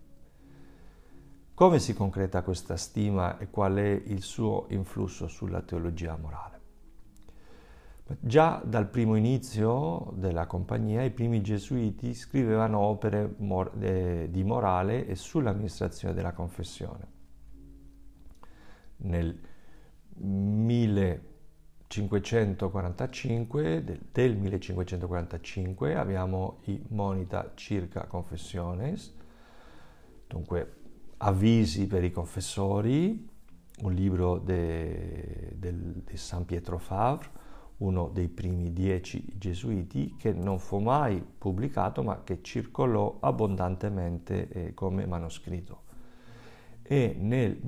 Come si concreta questa stima e qual è il suo influsso sulla teologia morale? Già dal primo inizio della compagnia i primi gesuiti scrivevano opere mor- eh, di morale e sull'amministrazione della confessione. Nel 1545, del, del 1545 abbiamo i Monita Circa Confessiones, dunque avvisi per i confessori, un libro di San Pietro Favre, uno dei primi dieci gesuiti, che non fu mai pubblicato ma che circolò abbondantemente eh, come manoscritto. E nel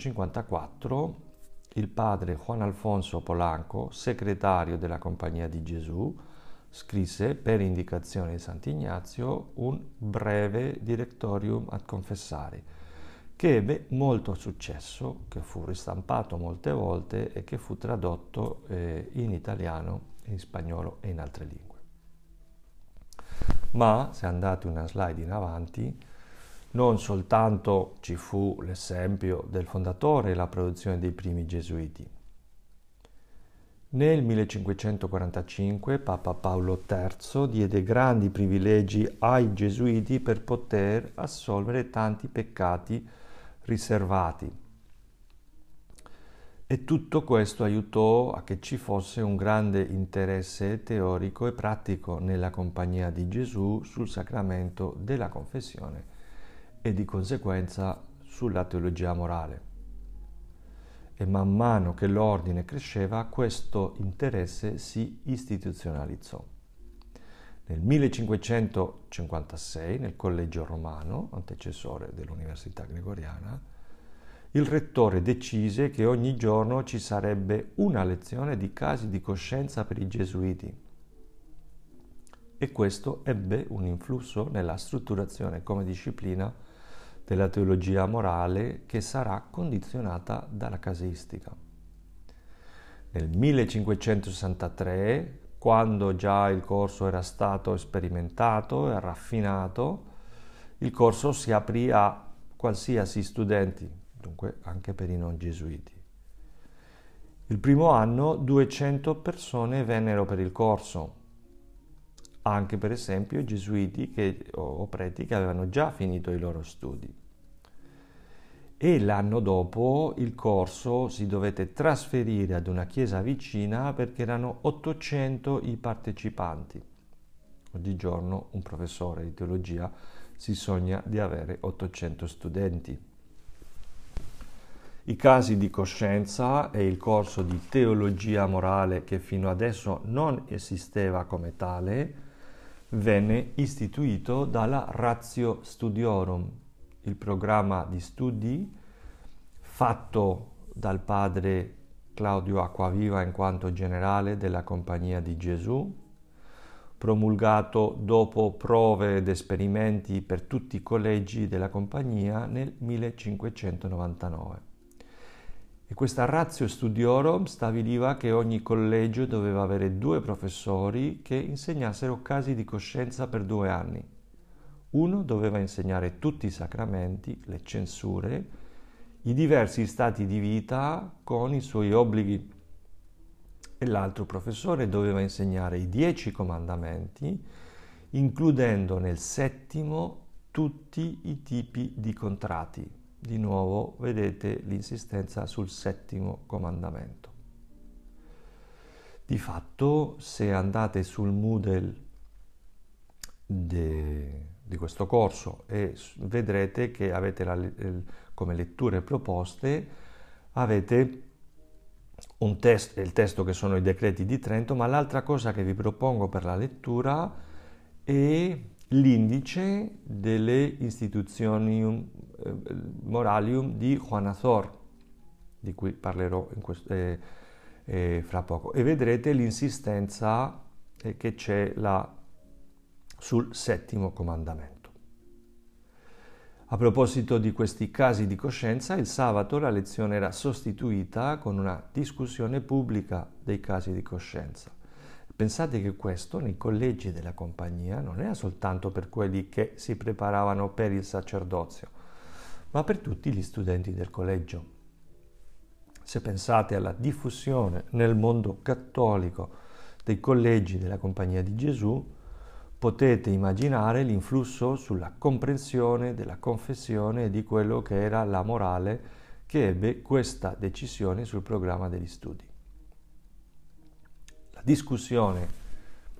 1554 il padre Juan Alfonso Polanco, segretario della Compagnia di Gesù, scrisse per indicazione di Sant'Ignazio un breve directorium ad confessare che ebbe molto successo, che fu ristampato molte volte e che fu tradotto eh, in italiano, in spagnolo e in altre lingue. Ma se andate una slide in avanti, non soltanto ci fu l'esempio del fondatore e la produzione dei primi gesuiti. Nel 1545 Papa Paolo III diede grandi privilegi ai gesuiti per poter assolvere tanti peccati riservati. E tutto questo aiutò a che ci fosse un grande interesse teorico e pratico nella compagnia di Gesù sul sacramento della confessione e di conseguenza sulla teologia morale. E man mano che l'ordine cresceva, questo interesse si istituzionalizzò. Nel 1556, nel Collegio Romano, antecessore dell'Università Gregoriana, il rettore decise che ogni giorno ci sarebbe una lezione di casi di coscienza per i gesuiti. E questo ebbe un influsso nella strutturazione come disciplina della teologia morale che sarà condizionata dalla casistica. Nel 1563 quando già il corso era stato sperimentato e raffinato, il corso si aprì a qualsiasi studenti, dunque anche per i non gesuiti. Il primo anno 200 persone vennero per il corso, anche per esempio gesuiti che, o preti che avevano già finito i loro studi e l'anno dopo il corso si dovette trasferire ad una chiesa vicina perché erano 800 i partecipanti. Oggigiorno un professore di teologia si sogna di avere 800 studenti. I casi di coscienza e il corso di teologia morale che fino adesso non esisteva come tale venne istituito dalla Ratio Studiorum, il programma di studi fatto dal padre Claudio Acquaviva in quanto generale della Compagnia di Gesù, promulgato dopo prove ed esperimenti per tutti i collegi della Compagnia nel 1599. E questa ratio studiorum stabiliva che ogni collegio doveva avere due professori che insegnassero casi di coscienza per due anni uno doveva insegnare tutti i sacramenti, le censure, i diversi stati di vita con i suoi obblighi e l'altro professore doveva insegnare i dieci comandamenti, includendo nel settimo tutti i tipi di contratti. Di nuovo vedete l'insistenza sul settimo comandamento. Di fatto, se andate sul Moodle de, di questo corso e vedrete che avete la, come letture proposte avete un testo, il testo che sono i decreti di Trento, ma l'altra cosa che vi propongo per la lettura è l'indice delle istituzioni eh, moralium di Juan Azor, di cui parlerò questo, eh, eh, fra poco, e vedrete l'insistenza eh, che c'è la sul settimo comandamento. A proposito di questi casi di coscienza, il sabato la lezione era sostituita con una discussione pubblica dei casi di coscienza. Pensate che questo nei collegi della compagnia non era soltanto per quelli che si preparavano per il sacerdozio, ma per tutti gli studenti del collegio. Se pensate alla diffusione nel mondo cattolico dei collegi della Compagnia di Gesù, potete immaginare l'influsso sulla comprensione della confessione e di quello che era la morale che ebbe questa decisione sul programma degli studi la discussione,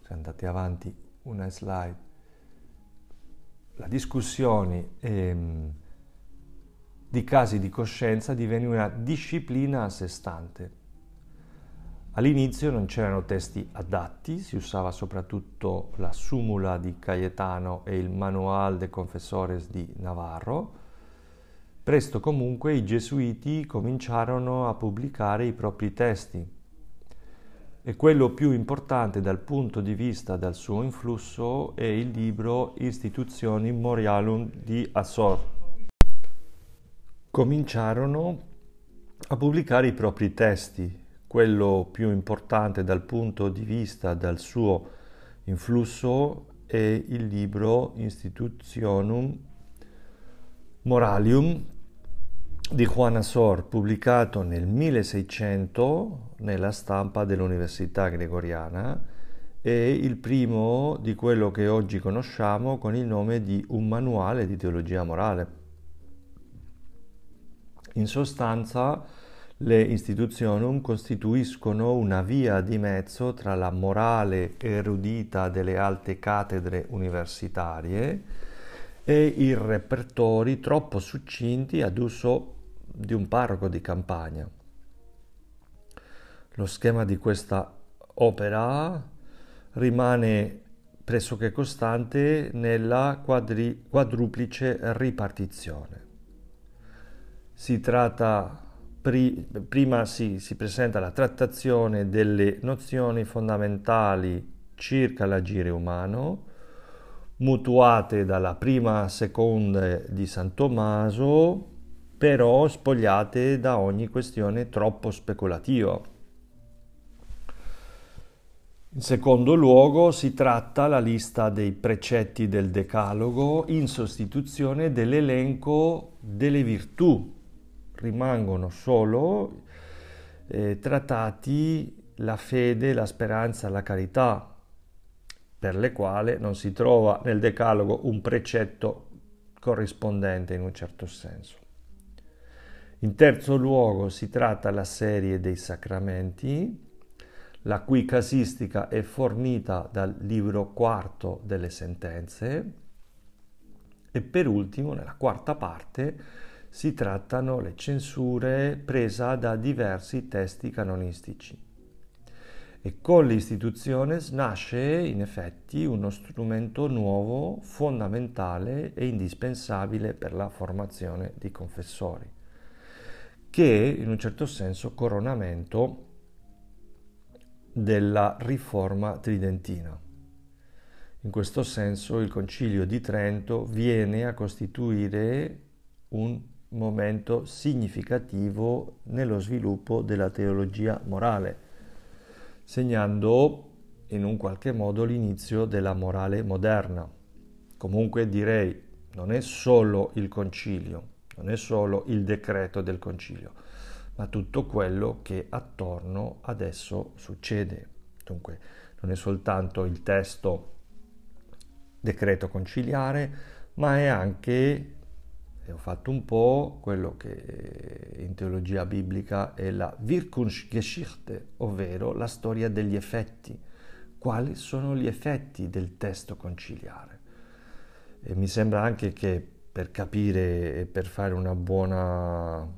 se andate avanti una slide, la discussione ehm, di casi di coscienza divenne una disciplina a sé stante. All'inizio non c'erano testi adatti, si usava soprattutto la Sumula di Cayetano e il Manual de Confessores di Navarro. Presto comunque i gesuiti cominciarono a pubblicare i propri testi, e quello più importante dal punto di vista del suo influsso è il libro Istituzioni Morialum di Assor. Cominciarono a pubblicare i propri testi, quello più importante dal punto di vista del suo influsso è il libro Institutionum Moralium di Juan Asor, pubblicato nel 1600 nella stampa dell'Università Gregoriana, è il primo di quello che oggi conosciamo con il nome di Un manuale di teologia morale. In sostanza, le istituzioni costituiscono una via di mezzo tra la morale erudita delle alte cattedre universitarie e i repertori troppo succinti ad uso di un parroco di campagna. Lo schema di questa opera rimane pressoché costante nella quadri, quadruplice ripartizione. Si tratta, pri, prima si, si presenta la trattazione delle nozioni fondamentali circa l'agire umano, mutuate dalla prima seconda di San Tommaso, però spogliate da ogni questione troppo speculativa. In secondo luogo si tratta la lista dei precetti del Decalogo in sostituzione dell'elenco delle virtù. Rimangono solo eh, trattati la fede, la speranza, la carità, per le quali non si trova nel Decalogo un precetto corrispondente in un certo senso. In terzo luogo si tratta la serie dei sacramenti, la cui casistica è fornita dal libro quarto delle sentenze e per ultimo, nella quarta parte, si trattano le censure prese da diversi testi canonistici. E con l'istituzione nasce in effetti uno strumento nuovo, fondamentale e indispensabile per la formazione di confessori che in un certo senso coronamento della riforma tridentina. In questo senso il Concilio di Trento viene a costituire un momento significativo nello sviluppo della teologia morale, segnando in un qualche modo l'inizio della morale moderna. Comunque direi, non è solo il Concilio, non è solo il decreto del concilio, ma tutto quello che attorno adesso succede. Dunque, non è soltanto il testo decreto conciliare, ma è anche, e ho fatto un po' quello che in teologia biblica è la Wirkungsgeschichte, ovvero la storia degli effetti. Quali sono gli effetti del testo conciliare? E mi sembra anche che per capire e per fare una buona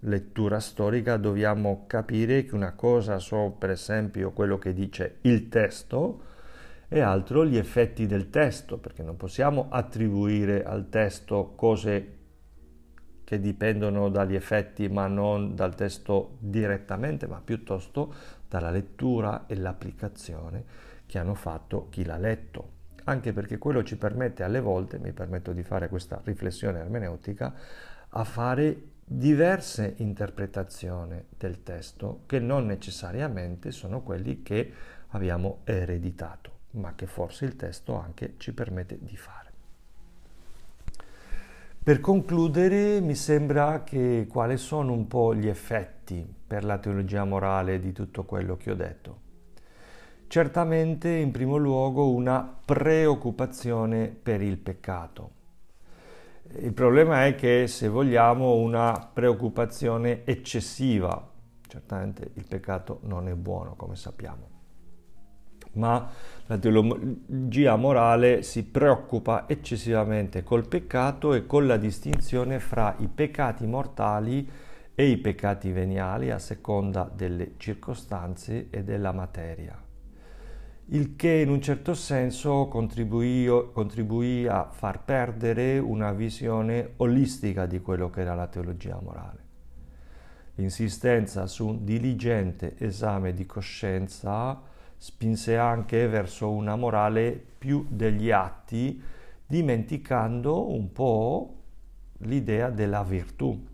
lettura storica dobbiamo capire che una cosa sono per esempio quello che dice il testo e altro gli effetti del testo, perché non possiamo attribuire al testo cose che dipendono dagli effetti ma non dal testo direttamente, ma piuttosto dalla lettura e l'applicazione che hanno fatto chi l'ha letto anche perché quello ci permette alle volte, mi permetto di fare questa riflessione ermeneutica, a fare diverse interpretazioni del testo che non necessariamente sono quelli che abbiamo ereditato, ma che forse il testo anche ci permette di fare. Per concludere, mi sembra che quali sono un po' gli effetti per la teologia morale di tutto quello che ho detto. Certamente, in primo luogo, una preoccupazione per il peccato. Il problema è che se vogliamo una preoccupazione eccessiva, certamente il peccato non è buono, come sappiamo ma la teologia morale si preoccupa eccessivamente col peccato e con la distinzione fra i peccati mortali e i peccati veniali a seconda delle circostanze e della materia. Il che in un certo senso contribuì, a far perdere una visione olistica di quello che era la teologia morale. L'insistenza su un diligente esame di coscienza spinse anche verso una morale più degli atti, dimenticando un po' l'idea della virtù.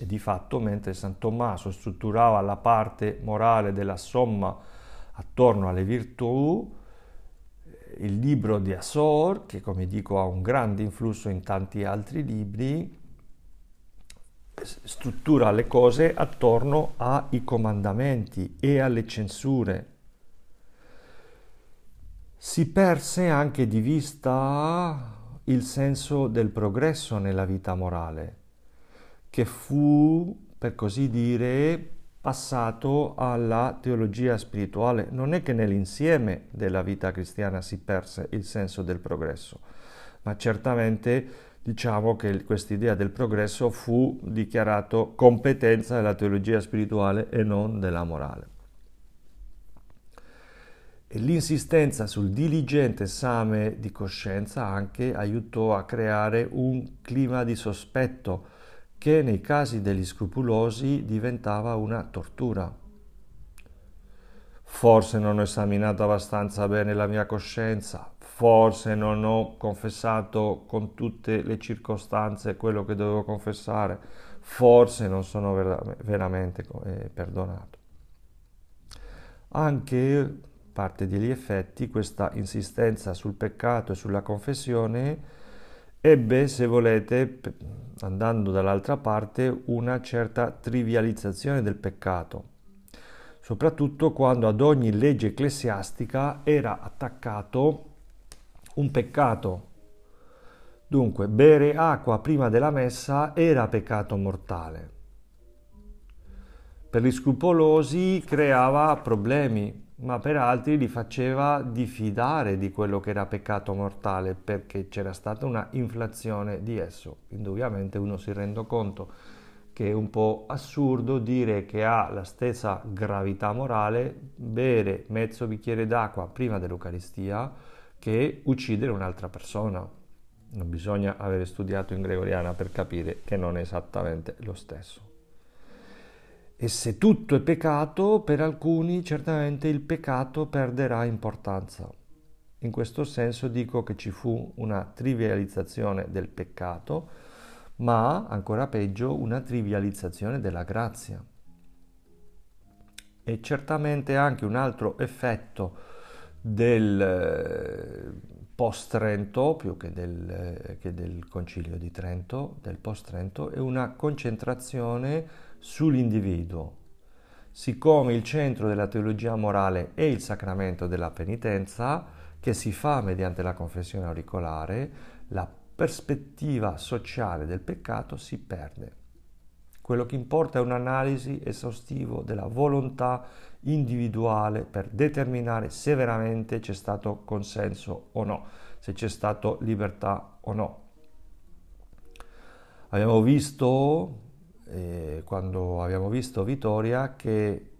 E di fatto, mentre San Tommaso strutturava la parte morale della somma attorno alle virtù, il libro di Assor, che come dico ha un grande influsso in tanti altri libri, struttura le cose attorno ai comandamenti e alle censure. Si perse anche di vista il senso del progresso nella vita morale, che fu, per così dire, passato alla teologia spirituale. Non è che nell'insieme della vita cristiana si perse il senso del progresso, ma certamente diciamo che questa idea del progresso fu dichiarato competenza della teologia spirituale e non della morale. E l'insistenza sul diligente esame di coscienza anche aiutò a creare un clima di sospetto che nei casi degli scrupulosi diventava una tortura. Forse non ho esaminato abbastanza bene la mia coscienza, forse non ho confessato con tutte le circostanze quello che dovevo confessare, forse non sono ver- veramente eh, perdonato. Anche parte degli effetti, questa insistenza sul peccato e sulla confessione ebbe, se volete, andando dall'altra parte, una certa trivializzazione del peccato, soprattutto quando ad ogni legge ecclesiastica era attaccato un peccato. Dunque, bere acqua prima della messa era peccato mortale. Per gli scrupolosi creava problemi, ma per altri li faceva diffidare di quello che era peccato mortale perché c'era stata una inflazione di esso. Indubbiamente uno si rende conto che è un po' assurdo dire che ha la stessa gravità morale bere mezzo bicchiere d'acqua prima dell'Eucaristia che uccidere un'altra persona. Non bisogna avere studiato in gregoriana per capire che non è esattamente lo stesso. E se tutto è peccato, per alcuni certamente il peccato perderà importanza. In questo senso dico che ci fu una trivializzazione del peccato, ma ancora peggio una trivializzazione della grazia. E certamente anche un altro effetto del eh, post-Trento, più che del, eh, che del, Concilio di Trento, del post-Trento, è una concentrazione sull'individuo. Siccome il centro della teologia morale è il sacramento della penitenza, che si fa mediante la confessione auricolare, la prospettiva sociale del peccato si perde. Quello che importa è un'analisi esaustiva della volontà individuale per determinare se veramente c'è stato consenso o no, se c'è stata libertà o no. Abbiamo visto, eh, quando abbiamo visto Vittoria, che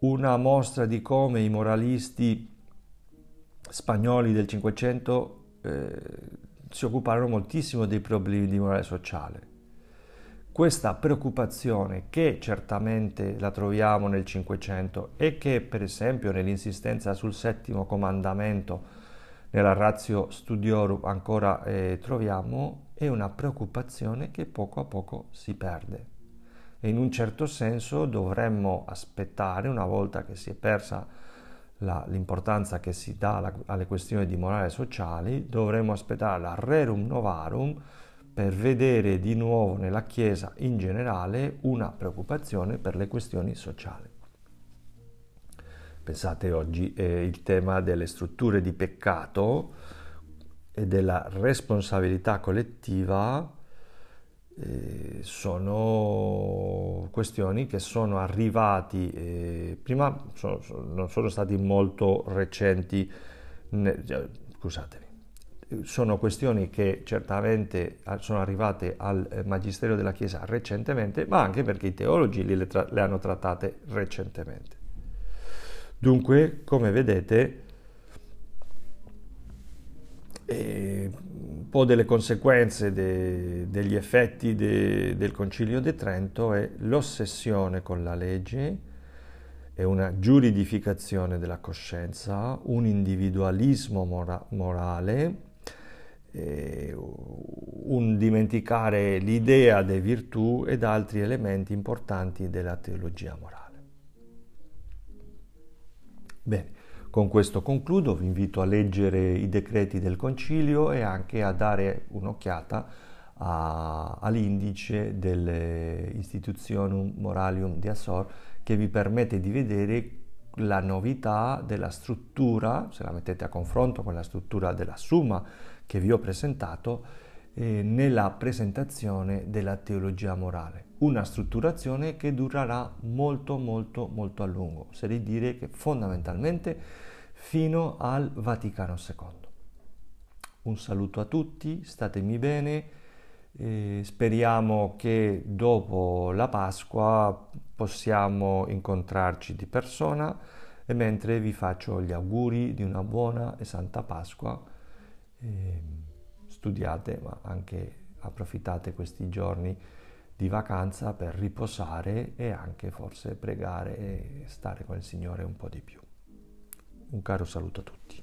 una mostra di come i moralisti spagnoli del Cinquecento eh, si occuparono moltissimo dei problemi di morale sociale questa preoccupazione che certamente la troviamo nel Cinquecento e che per esempio nell'insistenza sul settimo comandamento nella ratio studiorum ancora eh, troviamo è una preoccupazione che poco a poco si perde. E in un certo senso dovremmo aspettare una volta che si è persa la, l'importanza che si dà alla, alle questioni di morale sociali dovremmo aspettare la rerum novarum per vedere di nuovo nella Chiesa in generale una preoccupazione per le questioni sociali. Pensate oggi eh, il tema delle strutture di peccato e della responsabilità collettiva eh, sono questioni che sono arrivati, eh, prima sono, non sono stati molto recenti, ne, scusatemi, sono questioni che certamente sono arrivate al eh, Magistero della Chiesa recentemente, ma anche perché i teologi le, tra- le hanno trattate recentemente. Dunque, come vedete, eh, un po' delle conseguenze de- degli effetti de- del Concilio di Trento è l'ossessione con la legge, è una giuridificazione della coscienza, un individualismo mora- morale, eh, un dimenticare l'idea di virtù ed altri elementi importanti della teologia morale. Bene, con questo concludo, vi invito a leggere i decreti del Concilio e anche a dare un'occhiata a, all'indice delle Institutionum Moralium di Assor che vi permette di vedere la novità della struttura, se la mettete a confronto con la struttura della Summa che vi ho presentato eh, nella presentazione della teologia morale. Una strutturazione che durerà molto molto molto a lungo, se di dire che fondamentalmente fino al Vaticano II. Un saluto a tutti, statemi bene, eh, speriamo che dopo la Pasqua possiamo incontrarci di persona e mentre vi faccio gli auguri di una buona e santa Pasqua eh, studiate ma anche approfittate questi giorni di vacanza per riposare e anche forse pregare e stare con il Signore un po' di più. Un caro saluto a tutti.